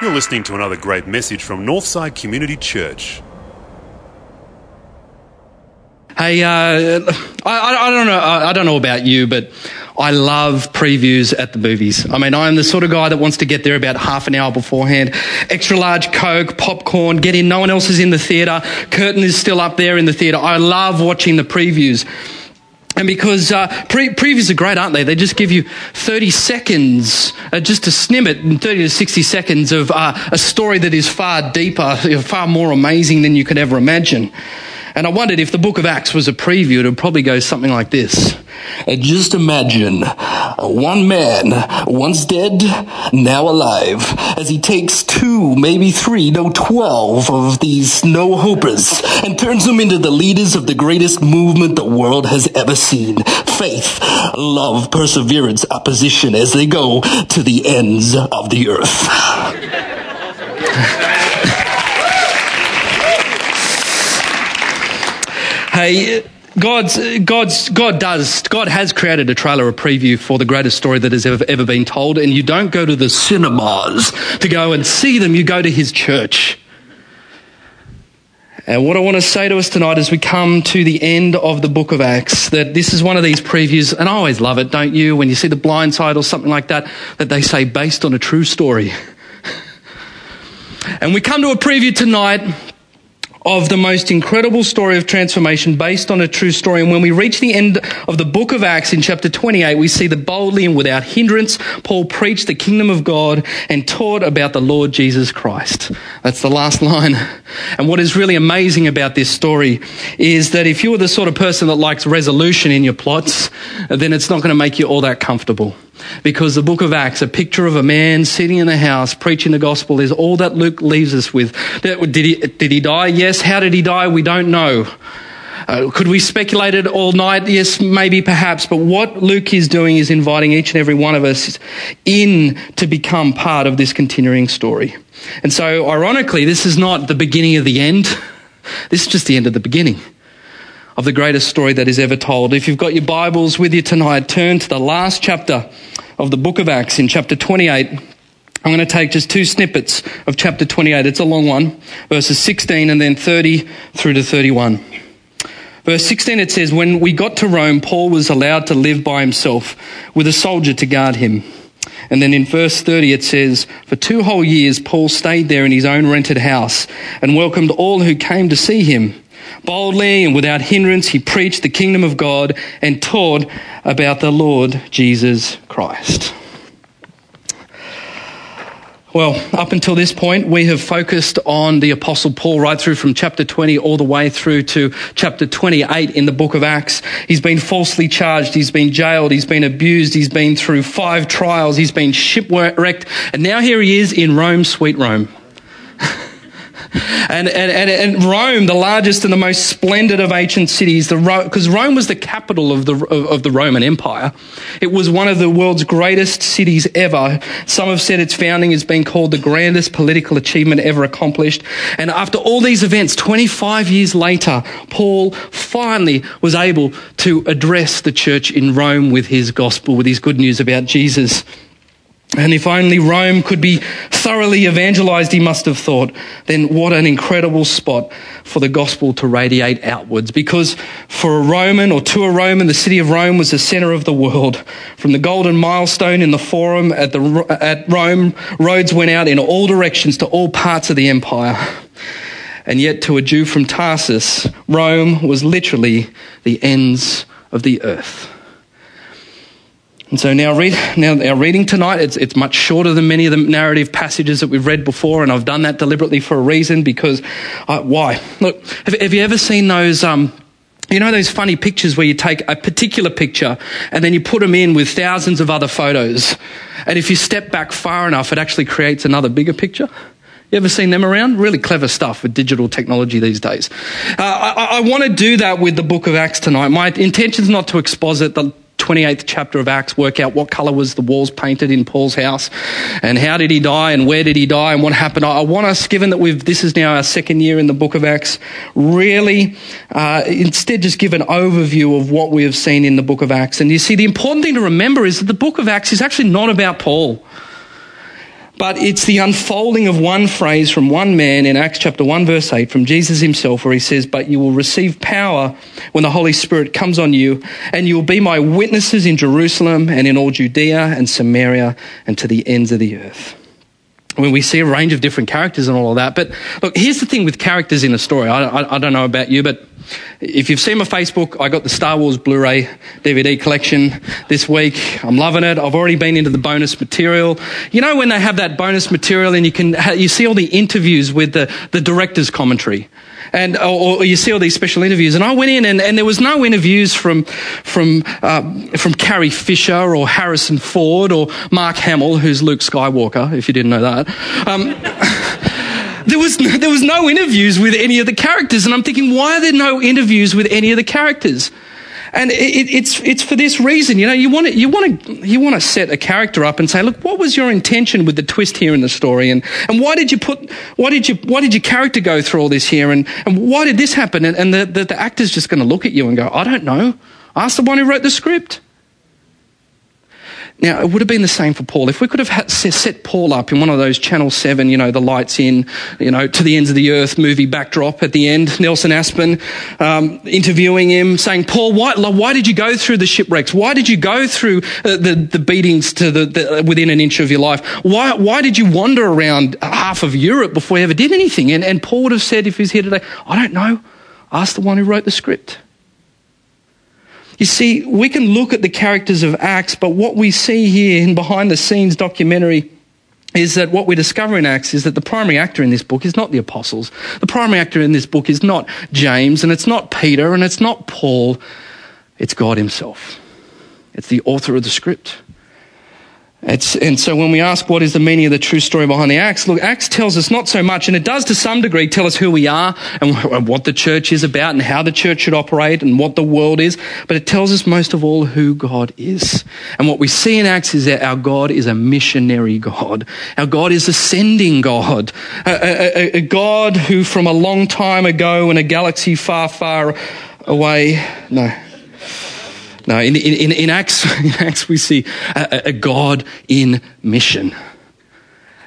You're listening to another great message from Northside Community Church. Hey, uh, I, I, I don't know. I, I don't know about you, but I love previews at the movies. I mean, I'm the sort of guy that wants to get there about half an hour beforehand. Extra large Coke, popcorn, get in. No one else is in the theater. Curtain is still up there in the theater. I love watching the previews. And because uh, pre- previews are great, aren't they? They just give you 30 seconds, uh, just a snippet, 30 to 60 seconds of uh, a story that is far deeper, far more amazing than you could ever imagine. And I wondered if the book of Acts was a preview, it would probably go something like this. Uh, Just imagine one man, once dead, now alive, as he takes two, maybe three, no, twelve of these no hopers and turns them into the leaders of the greatest movement the world has ever seen. Faith, love, perseverance, opposition as they go to the ends of the earth. Hey, God's, God's, God does, God has created a trailer, a preview for the greatest story that has ever, ever been told. And you don't go to the cinemas to go and see them, you go to his church. And what I want to say to us tonight as we come to the end of the book of Acts, that this is one of these previews, and I always love it, don't you? When you see the blind side or something like that, that they say based on a true story. And we come to a preview tonight of the most incredible story of transformation based on a true story. And when we reach the end of the book of Acts in chapter 28, we see that boldly and without hindrance, Paul preached the kingdom of God and taught about the Lord Jesus Christ. That's the last line. And what is really amazing about this story is that if you're the sort of person that likes resolution in your plots, then it's not going to make you all that comfortable. Because the book of Acts, a picture of a man sitting in a house preaching the gospel, is all that Luke leaves us with. Did he, did he die? Yes. How did he die? We don't know. Uh, could we speculate it all night? Yes, maybe, perhaps. But what Luke is doing is inviting each and every one of us in to become part of this continuing story. And so, ironically, this is not the beginning of the end. This is just the end of the beginning of the greatest story that is ever told. If you've got your Bibles with you tonight, turn to the last chapter of the book of Acts in chapter 28. I'm going to take just two snippets of chapter 28. It's a long one, verses 16 and then 30 through to 31. Verse 16 it says, When we got to Rome, Paul was allowed to live by himself with a soldier to guard him. And then in verse 30 it says, For two whole years Paul stayed there in his own rented house and welcomed all who came to see him. Boldly and without hindrance, he preached the kingdom of God and taught about the Lord Jesus Christ. Well, up until this point, we have focused on the Apostle Paul right through from chapter 20 all the way through to chapter 28 in the book of Acts. He's been falsely charged, he's been jailed, he's been abused, he's been through five trials, he's been shipwrecked, and now here he is in Rome, sweet Rome. And, and, and, and, Rome, the largest and the most splendid of ancient cities, because Rome was the capital of the, of, of the Roman Empire. It was one of the world's greatest cities ever. Some have said its founding has been called the grandest political achievement ever accomplished. And after all these events, 25 years later, Paul finally was able to address the church in Rome with his gospel, with his good news about Jesus. And if only Rome could be thoroughly evangelized, he must have thought, then what an incredible spot for the gospel to radiate outwards. Because for a Roman or to a Roman, the city of Rome was the center of the world. From the golden milestone in the forum at, the, at Rome, roads went out in all directions to all parts of the empire. And yet to a Jew from Tarsus, Rome was literally the ends of the earth. And so now, read, now our reading tonight, it's, it's much shorter than many of the narrative passages that we've read before, and I've done that deliberately for a reason because, uh, why? Look, have, have, you ever seen those, um, you know those funny pictures where you take a particular picture and then you put them in with thousands of other photos, and if you step back far enough, it actually creates another bigger picture? You ever seen them around? Really clever stuff with digital technology these days. Uh, I, I want to do that with the book of Acts tonight. My intention is not to exposit the 28th chapter of Acts, work out what color was the walls painted in Paul's house and how did he die and where did he die and what happened. I want us, given that we've, this is now our second year in the book of Acts, really uh, instead just give an overview of what we have seen in the book of Acts. And you see, the important thing to remember is that the book of Acts is actually not about Paul. But it's the unfolding of one phrase from one man in Acts chapter 1, verse 8, from Jesus himself, where he says, But you will receive power when the Holy Spirit comes on you, and you will be my witnesses in Jerusalem and in all Judea and Samaria and to the ends of the earth. When we see a range of different characters and all of that. But look, here's the thing with characters in a story. I, I, I don't know about you, but if you've seen my Facebook, I got the Star Wars Blu-ray DVD collection this week. I'm loving it. I've already been into the bonus material. You know when they have that bonus material and you can you see all the interviews with the the director's commentary. And or, or you see all these special interviews, and I went in, and, and there was no interviews from from uh, from Carrie Fisher or Harrison Ford or Mark Hamill, who's Luke Skywalker, if you didn't know that. Um, there was there was no interviews with any of the characters, and I'm thinking, why are there no interviews with any of the characters? And it, it's it's for this reason, you know, you want to you want to you want to set a character up and say, look, what was your intention with the twist here in the story, and and why did you put why did you why did your character go through all this here, and and why did this happen? And, and the, the the actor's just going to look at you and go, I don't know. Ask the one who wrote the script. Now, it would have been the same for Paul. If we could have set Paul up in one of those Channel 7, you know, the lights in, you know, to the ends of the earth movie backdrop at the end, Nelson Aspen um, interviewing him, saying, Paul, why, why did you go through the shipwrecks? Why did you go through uh, the, the beatings to the, the, within an inch of your life? Why, why did you wander around half of Europe before you ever did anything? And, and Paul would have said, if he's here today, I don't know. Ask the one who wrote the script. You see, we can look at the characters of Acts, but what we see here in behind the scenes documentary is that what we discover in Acts is that the primary actor in this book is not the apostles. The primary actor in this book is not James, and it's not Peter, and it's not Paul. It's God Himself. It's the author of the script. It's, and so when we ask what is the meaning of the true story behind the Acts, look, Acts tells us not so much, and it does to some degree tell us who we are and what the church is about and how the church should operate and what the world is, but it tells us most of all who God is. And what we see in Acts is that our God is a missionary God. Our God is a sending God. A, a, a God who from a long time ago in a galaxy far, far away, no, no, in, in, in, Acts, in Acts, we see a, a God in mission.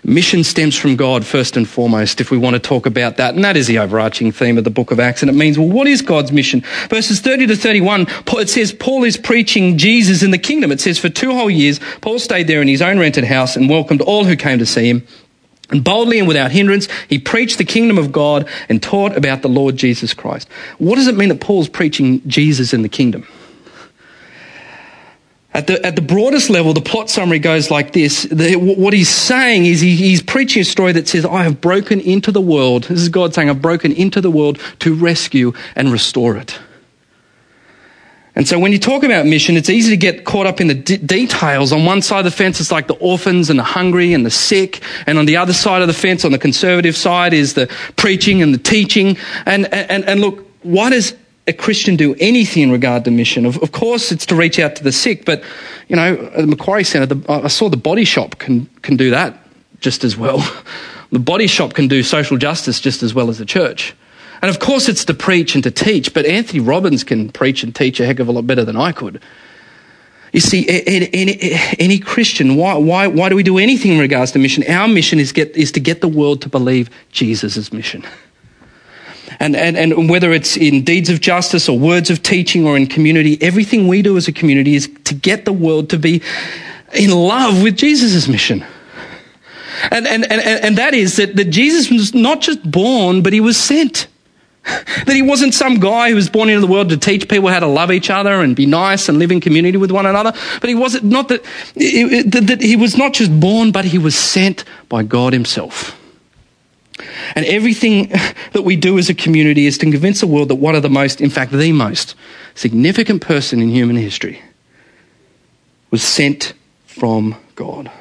Mission stems from God first and foremost, if we want to talk about that. And that is the overarching theme of the book of Acts. And it means, well, what is God's mission? Verses 30 to 31, it says, Paul is preaching Jesus in the kingdom. It says, for two whole years, Paul stayed there in his own rented house and welcomed all who came to see him. And boldly and without hindrance, he preached the kingdom of God and taught about the Lord Jesus Christ. What does it mean that Paul's preaching Jesus in the kingdom? At the, at the broadest level, the plot summary goes like this. The, what he's saying is he, he's preaching a story that says, I have broken into the world. This is God saying, I've broken into the world to rescue and restore it. And so when you talk about mission, it's easy to get caught up in the d- details. On one side of the fence, it's like the orphans and the hungry and the sick. And on the other side of the fence, on the conservative side, is the preaching and the teaching. And, and, and look, why does a Christian do anything in regard to mission? Of, of course, it's to reach out to the sick, but you know, at the Macquarie Centre, the, I saw the body shop can can do that just as well. The body shop can do social justice just as well as the church. And of course, it's to preach and to teach, but Anthony Robbins can preach and teach a heck of a lot better than I could. You see, any, any, any Christian, why, why, why do we do anything in regards to mission? Our mission is, get, is to get the world to believe Jesus' mission. And, and, and whether it's in deeds of justice or words of teaching or in community, everything we do as a community is to get the world to be in love with Jesus' mission. And, and, and, and that is that, that Jesus was not just born, but he was sent. That he wasn't some guy who was born into the world to teach people how to love each other and be nice and live in community with one another. But he wasn't not that, that he was not just born, but he was sent by God himself. And everything that we do as a community is to convince the world that one of the most, in fact, the most significant person in human history was sent from God.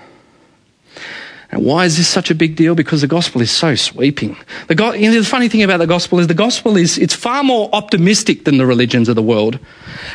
And why is this such a big deal? Because the gospel is so sweeping. The, go- you know, the funny thing about the gospel is the gospel is it's far more optimistic than the religions of the world,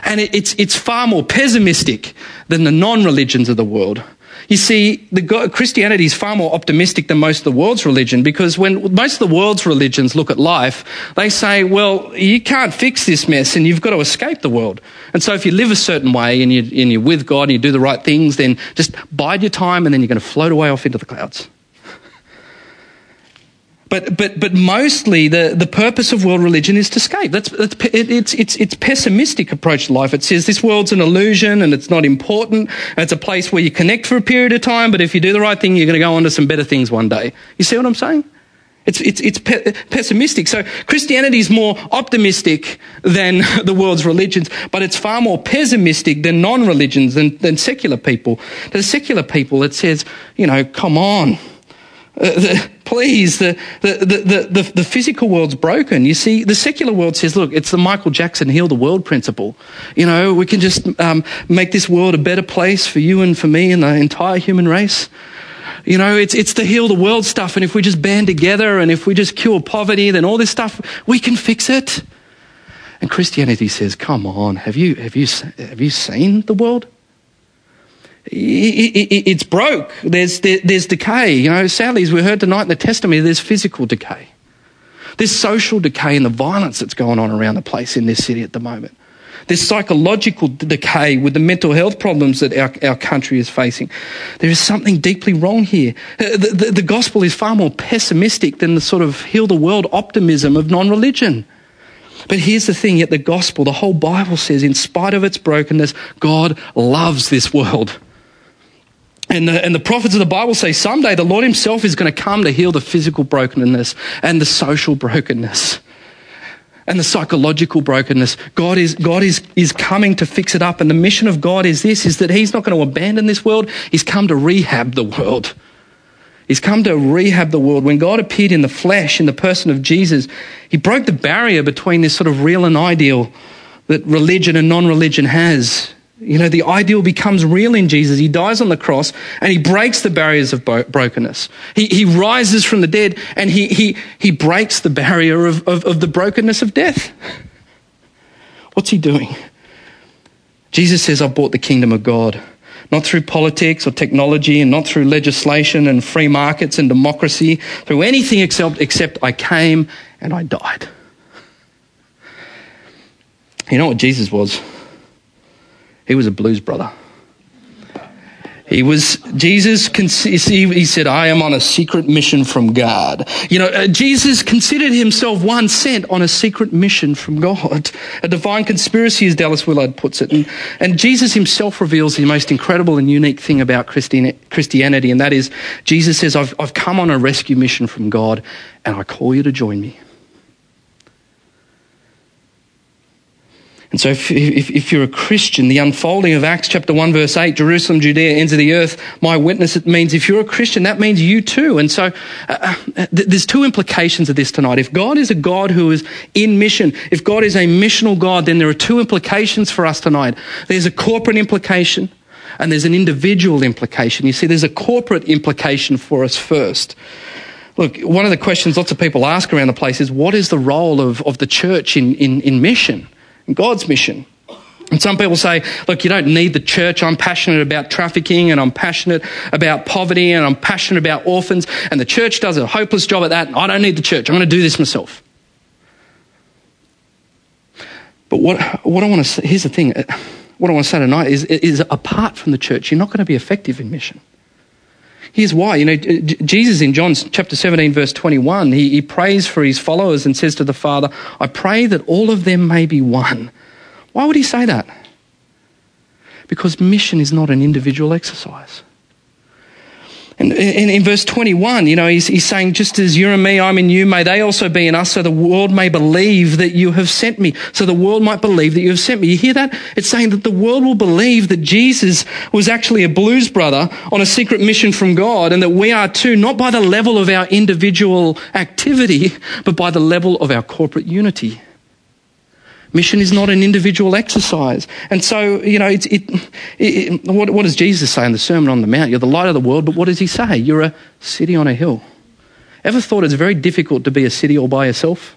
and it, it's it's far more pessimistic than the non-religions of the world. You see, the Christianity is far more optimistic than most of the world's religion because when most of the world's religions look at life, they say, well, you can't fix this mess and you've got to escape the world. And so if you live a certain way and, you, and you're with God and you do the right things, then just bide your time and then you're going to float away off into the clouds. But, but, but mostly the, the purpose of world religion is to escape. That's, that's, it's, it's, it's pessimistic approach to life. It says this world's an illusion and it's not important. It's a place where you connect for a period of time, but if you do the right thing, you're going to go on to some better things one day. You see what I'm saying? It's, it's, it's pe- pessimistic. So Christianity is more optimistic than the world's religions, but it's far more pessimistic than non-religions, than, than secular people. To the secular people, it says, you know, come on. The, please, the, the, the, the, the physical world's broken. You see, the secular world says, look, it's the Michael Jackson heal the world principle. You know, we can just um, make this world a better place for you and for me and the entire human race. You know, it's, it's the heal the world stuff. And if we just band together and if we just cure poverty, then all this stuff, we can fix it. And Christianity says, come on, have you, have you, have you seen the world? It's broke. There's, there's decay. You know, sadly, as we heard tonight in the testimony, there's physical decay. There's social decay and the violence that's going on around the place in this city at the moment. There's psychological decay with the mental health problems that our, our country is facing. There is something deeply wrong here. Uh, the, the, the gospel is far more pessimistic than the sort of heal the world optimism of non religion. But here's the thing yet the gospel, the whole Bible says, in spite of its brokenness, God loves this world. And the, and the prophets of the Bible say someday the Lord Himself is going to come to heal the physical brokenness and the social brokenness and the psychological brokenness. God is, God is, is coming to fix it up. And the mission of God is this, is that He's not going to abandon this world. He's come to rehab the world. He's come to rehab the world. When God appeared in the flesh, in the person of Jesus, He broke the barrier between this sort of real and ideal that religion and non-religion has. You know, the ideal becomes real in Jesus. He dies on the cross and he breaks the barriers of brokenness. He, he rises from the dead and he, he, he breaks the barrier of, of, of the brokenness of death. What's he doing? Jesus says, I've brought the kingdom of God. Not through politics or technology and not through legislation and free markets and democracy, through anything except, except I came and I died. You know what Jesus was? He was a blues brother. He was, Jesus, he said, I am on a secret mission from God. You know, uh, Jesus considered himself one sent on a secret mission from God. A divine conspiracy, as Dallas Willard puts it. And, and Jesus himself reveals the most incredible and unique thing about Christianity, and that is Jesus says, I've, I've come on a rescue mission from God, and I call you to join me. And so, if, if, if, you're a Christian, the unfolding of Acts chapter 1, verse 8, Jerusalem, Judea, ends of the earth, my witness, it means if you're a Christian, that means you too. And so, uh, uh, th- there's two implications of this tonight. If God is a God who is in mission, if God is a missional God, then there are two implications for us tonight. There's a corporate implication and there's an individual implication. You see, there's a corporate implication for us first. Look, one of the questions lots of people ask around the place is what is the role of, of the church in, in, in mission? God's mission. And some people say, look, you don't need the church. I'm passionate about trafficking and I'm passionate about poverty and I'm passionate about orphans. And the church does a hopeless job at that. I don't need the church. I'm going to do this myself. But what, what I want to say, here's the thing. What I want to say tonight is, is apart from the church, you're not going to be effective in mission. Here's why. You know, Jesus in John chapter 17, verse 21, he, he prays for his followers and says to the Father, I pray that all of them may be one. Why would he say that? Because mission is not an individual exercise. And in, in, verse 21, you know, he's, he's saying, just as you're in me, I'm in you, may they also be in us, so the world may believe that you have sent me. So the world might believe that you have sent me. You hear that? It's saying that the world will believe that Jesus was actually a blues brother on a secret mission from God, and that we are too, not by the level of our individual activity, but by the level of our corporate unity. Mission is not an individual exercise. And so, you know, it, it, it, what, what does Jesus say in the Sermon on the Mount? You're the light of the world, but what does he say? You're a city on a hill. Ever thought it's very difficult to be a city all by yourself?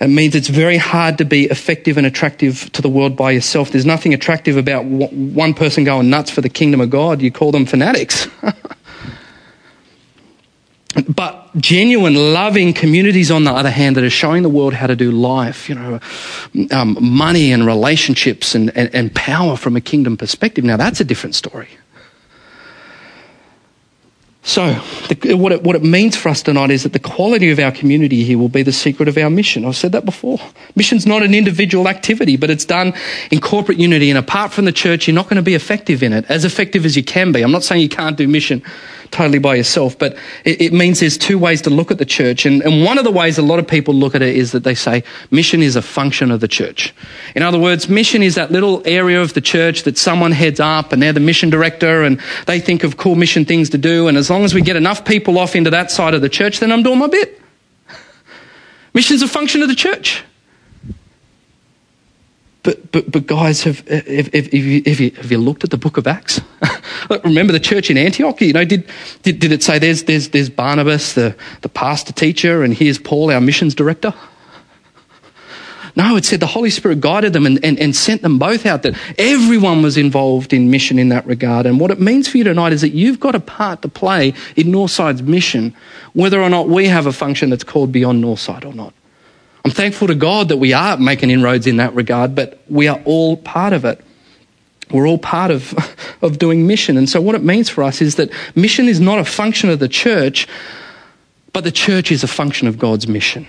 It means it's very hard to be effective and attractive to the world by yourself. There's nothing attractive about one person going nuts for the kingdom of God. You call them fanatics. but genuine, loving communities, on the other hand, that are showing the world how to do life, you know, um, money and relationships and, and, and power from a kingdom perspective. Now, that's a different story. So, the, what, it, what it means for us tonight is that the quality of our community here will be the secret of our mission. I've said that before. Mission's not an individual activity, but it's done in corporate unity. And apart from the church, you're not going to be effective in it, as effective as you can be. I'm not saying you can't do mission totally by yourself, but it, it means there's two ways to look at the church. And, and one of the ways a lot of people look at it is that they say mission is a function of the church. In other words, mission is that little area of the church that someone heads up and they're the mission director and they think of cool mission things to do. And as long as we get enough people off into that side of the church, then I'm doing my bit. Mission is a function of the church. But, but, but guys, have, if, if, if, you, have you looked at the book of Acts? Remember the church in Antioch? You know, did, did, did it say there's, there's, there's Barnabas, the, the pastor teacher, and here's Paul, our missions director? No, it said the Holy Spirit guided them and, and, and sent them both out, that everyone was involved in mission in that regard. And what it means for you tonight is that you've got a part to play in Northside's mission, whether or not we have a function that's called Beyond Northside or not. I'm thankful to God that we are making inroads in that regard, but we are all part of it. We're all part of, of doing mission. And so, what it means for us is that mission is not a function of the church, but the church is a function of God's mission.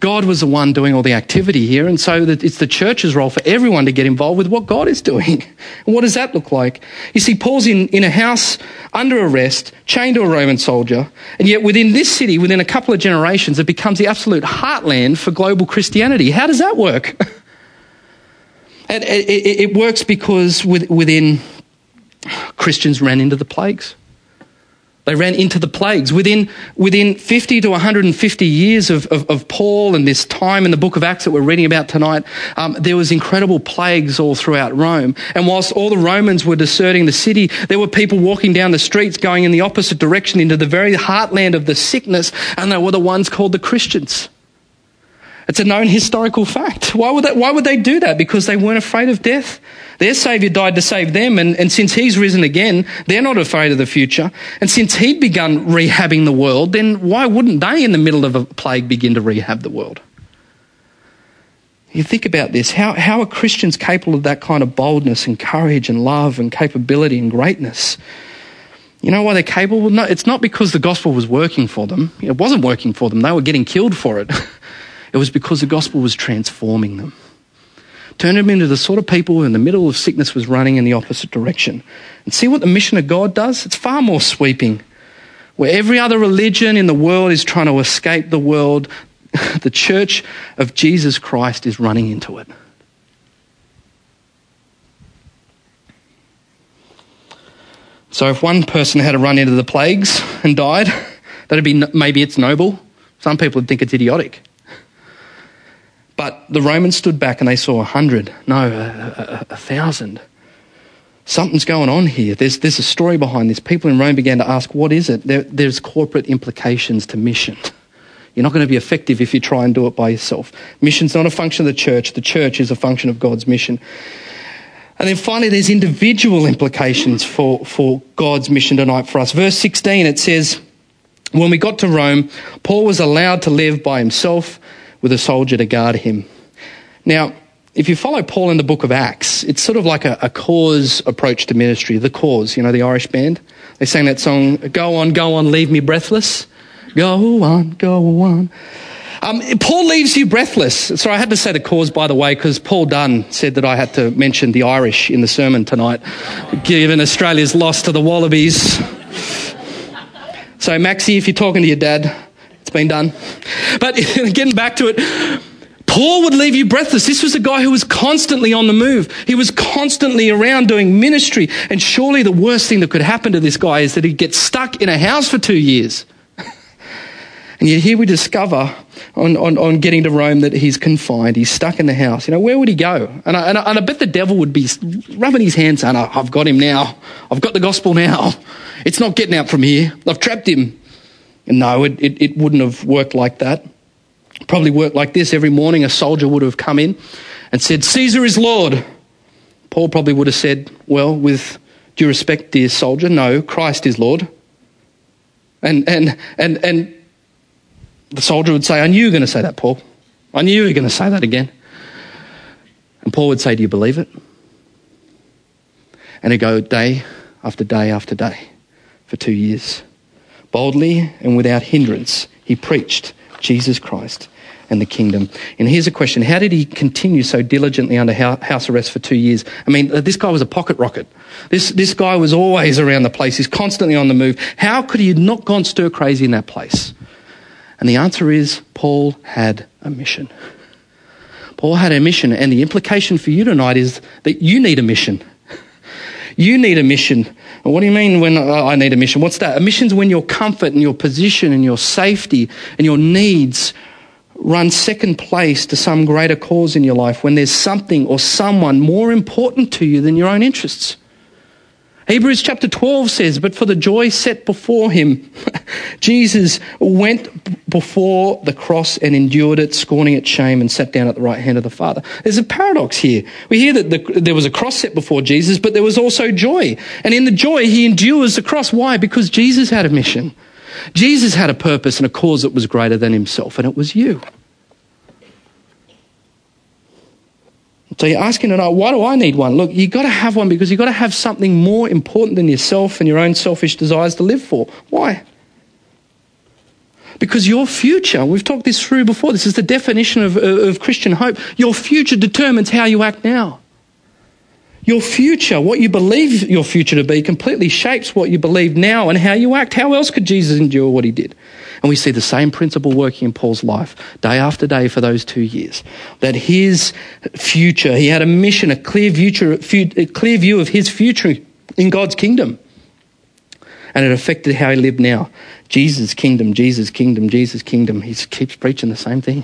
God was the one doing all the activity here, and so it's the church's role for everyone to get involved with what God is doing. And what does that look like? You see, Paul's in, in a house under arrest, chained to a Roman soldier, and yet within this city, within a couple of generations, it becomes the absolute heartland for global Christianity. How does that work? it, it, it works because within Christians ran into the plagues. They ran into the plagues. Within, within 50 to 150 years of, of, of, Paul and this time in the book of Acts that we're reading about tonight, um, there was incredible plagues all throughout Rome. And whilst all the Romans were deserting the city, there were people walking down the streets going in the opposite direction into the very heartland of the sickness, and they were the ones called the Christians. It's a known historical fact. Why would, that, why would they do that? Because they weren't afraid of death. Their Saviour died to save them, and, and since He's risen again, they're not afraid of the future. And since He'd begun rehabbing the world, then why wouldn't they, in the middle of a plague, begin to rehab the world? You think about this. How, how are Christians capable of that kind of boldness and courage and love and capability and greatness? You know why they're capable? No, it's not because the gospel was working for them. It wasn't working for them. They were getting killed for it. It was because the gospel was transforming them. Turned them into the sort of people who in the middle of sickness was running in the opposite direction. And see what the mission of God does? It's far more sweeping. Where every other religion in the world is trying to escape the world, the church of Jesus Christ is running into it. So if one person had to run into the plagues and died, that'd be maybe it's noble. Some people would think it's idiotic. But the Romans stood back and they saw a hundred, no, a, a, a thousand. Something's going on here. There's, there's a story behind this. People in Rome began to ask, what is it? There, there's corporate implications to mission. You're not going to be effective if you try and do it by yourself. Mission's not a function of the church. The church is a function of God's mission. And then finally, there's individual implications for, for God's mission tonight for us. Verse 16, it says, When we got to Rome, Paul was allowed to live by himself with a soldier to guard him. Now, if you follow Paul in the book of Acts, it's sort of like a, a, Corrs approach to ministry. The Corrs, you know, the Irish band. They sang that song, Go on, go on, leave me breathless. Go on, go on. Um, Paul leaves you breathless. So I had to say the Corrs, by the way, because Paul Dunn said that I had to mention the Irish in the sermon tonight, given Australia's loss to the Wallabies. So, Maxie, if you're talking to your dad, it's been done. But getting back to it, Paul would leave you breathless. This was a guy who was constantly on the move. He was constantly around doing ministry. And surely the worst thing that could happen to this guy is that he'd get stuck in a house for two years. And yet here we discover on, on, on getting to Rome that he's confined. He's stuck in the house. You know, where would he go? And I, and I, and I bet the devil would be rubbing his hands saying, I've got him now. I've got the gospel now. It's not getting out from here. I've trapped him. No, it, it, it wouldn't have worked like that. Probably worked like this. Every morning a soldier would have come in and said, Caesar is Lord. Paul probably would have said, Well, with due respect, dear soldier, no, Christ is Lord. And, and, and, and the soldier would say, I knew you were going to say that, Paul. I knew you were going to say that again. And Paul would say, Do you believe it? And he'd go day after day after day for two years. Boldly and without hindrance, he preached Jesus Christ and the kingdom. And here's a question How did he continue so diligently under house arrest for two years? I mean, uh, this guy was a pocket rocket. This, this guy was always around the place. He's constantly on the move. How could he have not gone stir crazy in that place? And the answer is Paul had a mission. Paul had a mission, and the implication for you tonight is that you need a mission. You need a mission. what do you mean when I need a mission? What's that? A mission's when your comfort and your position and your safety and your needs run second place to some greater cause in your life, when there's something or someone more important to you than your own interests. Hebrews chapter 12 says, But for the joy set before him, Jesus went before the cross and endured it, scorning its shame, and sat down at the right hand of the Father. There's a paradox here. We hear that the, there was a cross set before Jesus, but there was also joy. And in the joy, he endures the cross. Why? Because Jesus had a mission. Jesus had a purpose and a cause that was greater than himself, and it was you. So you're asking tonight, why do I need one? Look, you've got to have one because you've got to have something more important than yourself and your own selfish desires to live for. Why? Because your future, we've talked this through before, this is the definition of, of Christian hope. Your future determines how you act now. Your future, what you believe your future to be, completely shapes what you believe now and how you act. How else could Jesus endure what he did? And we see the same principle working in Paul's life day after day for those two years. That his future, he had a mission, a clear, future, a clear view of his future in God's kingdom. And it affected how he lived now. Jesus' kingdom, Jesus' kingdom, Jesus' kingdom. He keeps preaching the same thing.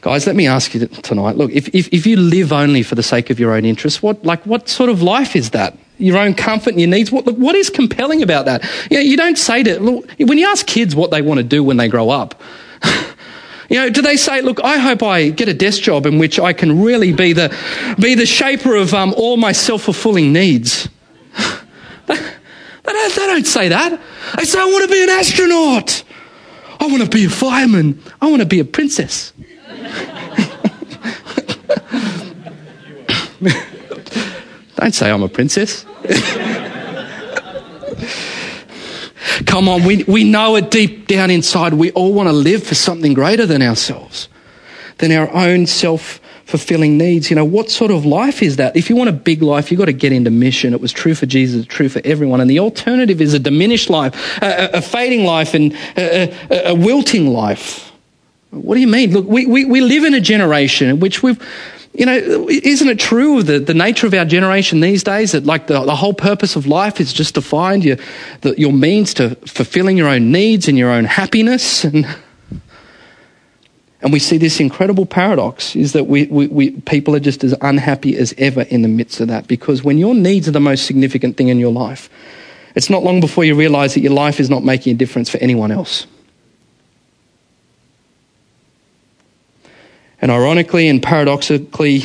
Guys, let me ask you tonight. Look, if, if, if you live only for the sake of your own interests, what, like, what sort of life is that? your own comfort and your needs. What, what is compelling about that? You, know, you don't say to, look, when you ask kids what they want to do when they grow up, you know, do they say, look, I hope I get a desk job in which I can really be the, be the shaper of um, all my self fulfilling needs? they, they, don't, they don't say that. They say, I want to be an astronaut. I want to be a fireman. I want to be a princess. Don't say I'm a princess. Come on, we, we know it deep down inside. We all want to live for something greater than ourselves, than our own self fulfilling needs. You know, what sort of life is that? If you want a big life, you've got to get into mission. It was true for Jesus, true for everyone. And the alternative is a diminished life, a, a fading life, and a, a, a wilting life. What do you mean? Look, we, we, we live in a generation in which we've you know, isn't it true of the, the nature of our generation these days that like the, the whole purpose of life is just to find your, the, your means to fulfilling your own needs and your own happiness? And, and we see this incredible paradox is that we, we, we, people are just as unhappy as ever in the midst of that because when your needs are the most significant thing in your life, it's not long before you realize that your life is not making a difference for anyone else. And ironically and paradoxically,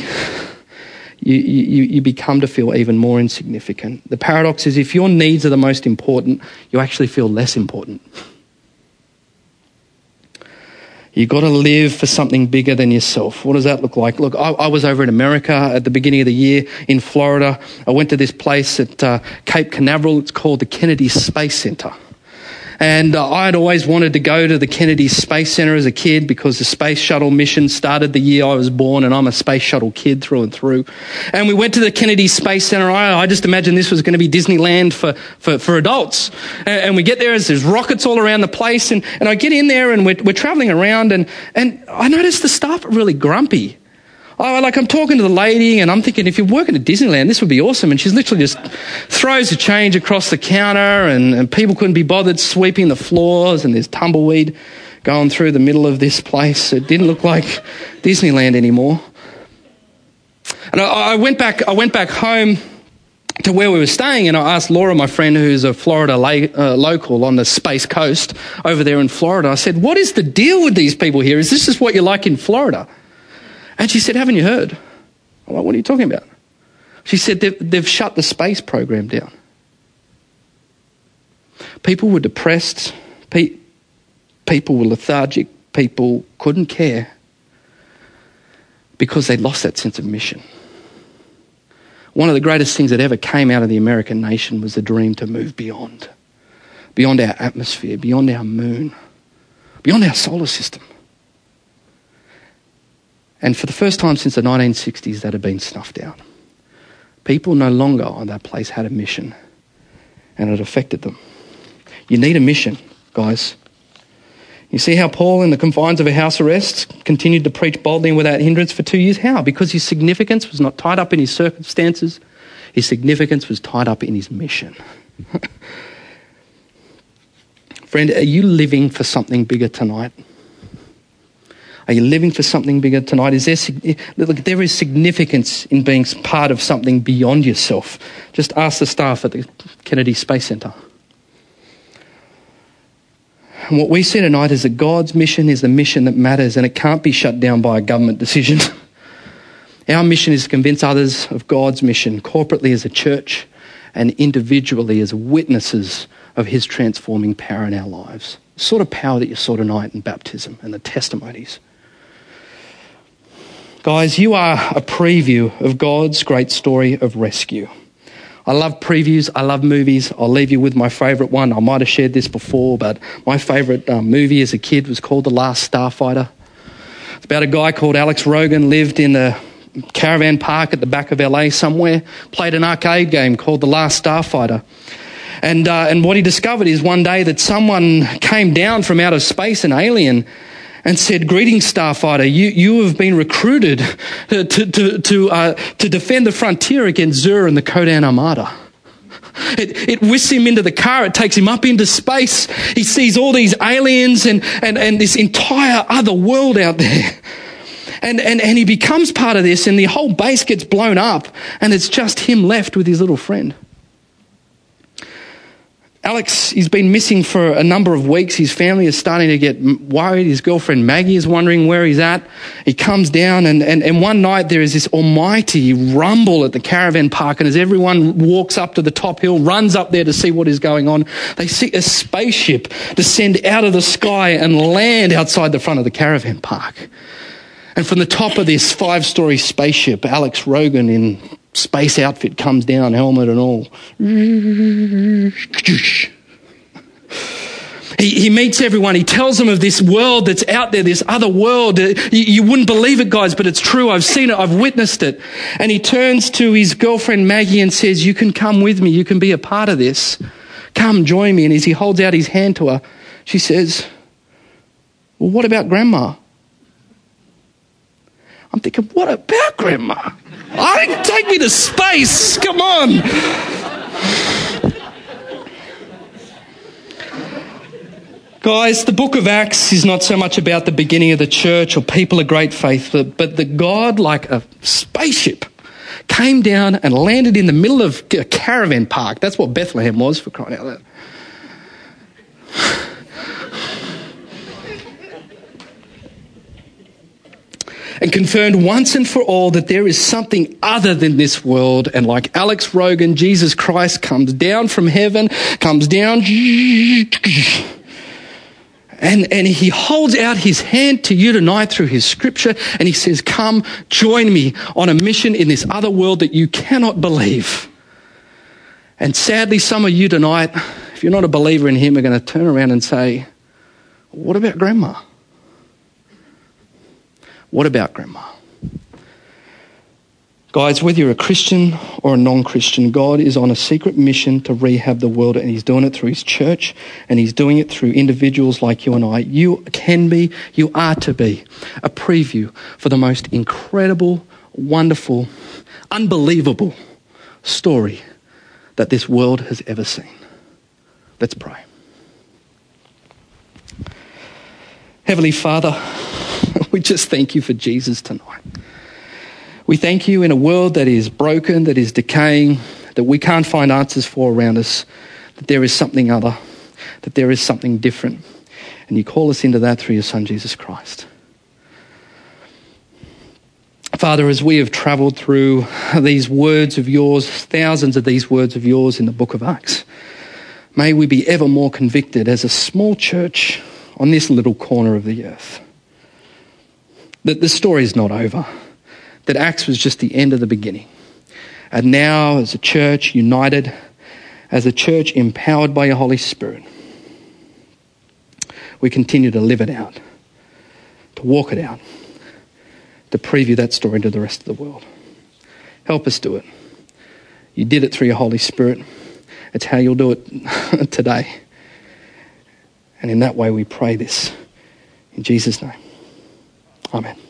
you, you, you become to feel even more insignificant. The paradox is if your needs are the most important, you actually feel less important. You've got to live for something bigger than yourself. What does that look like? Look, I, I, was over in America at the beginning of the year in Florida. I went to this place at uh, Cape Canaveral. It's called the Kennedy Space Center. And uh, I had always wanted to go to the Kennedy Space Center as a kid because the space shuttle mission started the year I was born, and I'm a space shuttle kid through and through. And we went to the Kennedy Space Center. I, I just imagined this was going to be Disneyland for, for, for adults. And, and, we get there, as there's rockets all around the place. And, and I get in there, and we're, we're traveling around, and, and I noticed the staff are really grumpy. I, like I'm talking to the lady and I'm thinking if you're working at Disneyland, this would be awesome. And she's literally just throws the change across the counter and, and people couldn't be bothered sweeping the floors and there's tumbleweed going through the middle of this place. It didn't look like Disneyland anymore. And I, I went back, I went back home to where we were staying, and I asked Laura, my friend, who's a Florida la- uh, local on the Space Coast over there in Florida, I said, What is the deal with these people here? Is this just what you like in Florida? And she said, Haven't you heard? I'm like, What are you talking about? She said, They've, they've shut the space program down. People were depressed, pe- people were lethargic, people couldn't care because they'd lost that sense of mission. One of the greatest things that ever came out of the American nation was the dream to move beyond, beyond our atmosphere, beyond our moon, beyond our solar system. And for the first time since the 1960s, that had been snuffed out. People no longer on that place had a mission, and it affected them. You need a mission, guys. You see how Paul, in the confines of a house arrest, continued to preach boldly and without hindrance for two years? How? Because his significance was not tied up in his circumstances, his significance was tied up in his mission. Friend, are you living for something bigger tonight? Are you living for something bigger tonight? Is there, look, there is significance in being part of something beyond yourself. Just ask the staff at the Kennedy Space Center. And what we see tonight is that God's mission is the mission that matters and it can't be shut down by a government decision. Our mission is to convince others of God's mission, corporately as a church and individually as witnesses of His transforming power in our lives. The sort of power that you saw tonight in baptism and the testimonies. Guys, you are a preview of God's great story of rescue. I love previews. I love movies. I'll leave you with my favourite one. I might have shared this before, but my favourite um, movie as a kid was called The Last Starfighter. It's about a guy called Alex Rogan, lived in a caravan park at the back of LA somewhere, played an arcade game called The Last Starfighter. And, uh, and what he discovered is one day that someone came down from outer space, an alien, and said, Greetings, Starfighter. You, you have been recruited to, to, to, uh, to defend the frontier against Xur and the Ko-Dan Armada. It, it whisks him into the car. It takes him up into space. He sees all these aliens and, and, and this entire other world out there. And, and, and he becomes part of this, and the whole base gets blown up, and it's just him left with his little friend. Alex, he's been missing for a number of weeks. His family is starting to get worried. His girlfriend Maggie is wondering where he's at. He comes down, and, and, and one night there is this almighty rumble at the caravan park. And as everyone walks up to the top hill, runs up there to see what is going on, they see a spaceship descend out of the sky and land outside the front of the caravan park. And from the top of this five story spaceship, Alex Rogan in space outfit comes down, helmet and all. He, he, meets everyone. He tells them of this world that's out there, this other world. Uh, you, you wouldn't believe it, guys, but it's true. I've seen it. I've witnessed it. And he turns to his girlfriend Maggie and says, You can come with me. You can be a part of this. Come, join me. And as he holds out his hand to her, she says, Well, what about grandma? I'm thinking, What about grandma? I take me to space. Come on. Guys, the book of Acts is not so much about the beginning of the church or people of great faith, but, but the God, like a spaceship, came down and landed in the middle of a caravan park. That's what Bethlehem was for crying out loud. And confirmed once and for all that there is something other than this world. And like Alex Rogan, Jesus Christ comes down from heaven, comes down, and, and he holds out his hand to you tonight through his scripture, and he says, Come, join me on a mission in this other world that you cannot believe. And sadly, some of you tonight, if you're not a believer in him, are going to turn around and say, What about grandma? What about grandma? Guys, whether you're a Christian or a non Christian, God is on a secret mission to rehab the world, and He's doing it through His church, and He's doing it through individuals like you and I. You can be, you are to be, a preview for the most incredible, wonderful, unbelievable story that this world has ever seen. Let's pray. Heavenly Father, we just thank you for Jesus tonight. We thank you in a world that is broken, that is decaying, that we can't find answers for around us, that there is something other, that there is something different. And you call us into that through your Son, Jesus Christ. Father, as we have traveled through these words of yours, thousands of these words of yours in the book of Acts, may we be ever more convicted as a small church on this little corner of the earth that the story is not over that Acts was just the end of the beginning. And now, as a church united, as a church empowered by your Holy Spirit, we continue to live it out, to walk it out, to preview that story to the rest of the world. Help us do it. You did it through your Holy Spirit. It's how you'll do it today. And in that way, we pray this. In Jesus' name. Amen.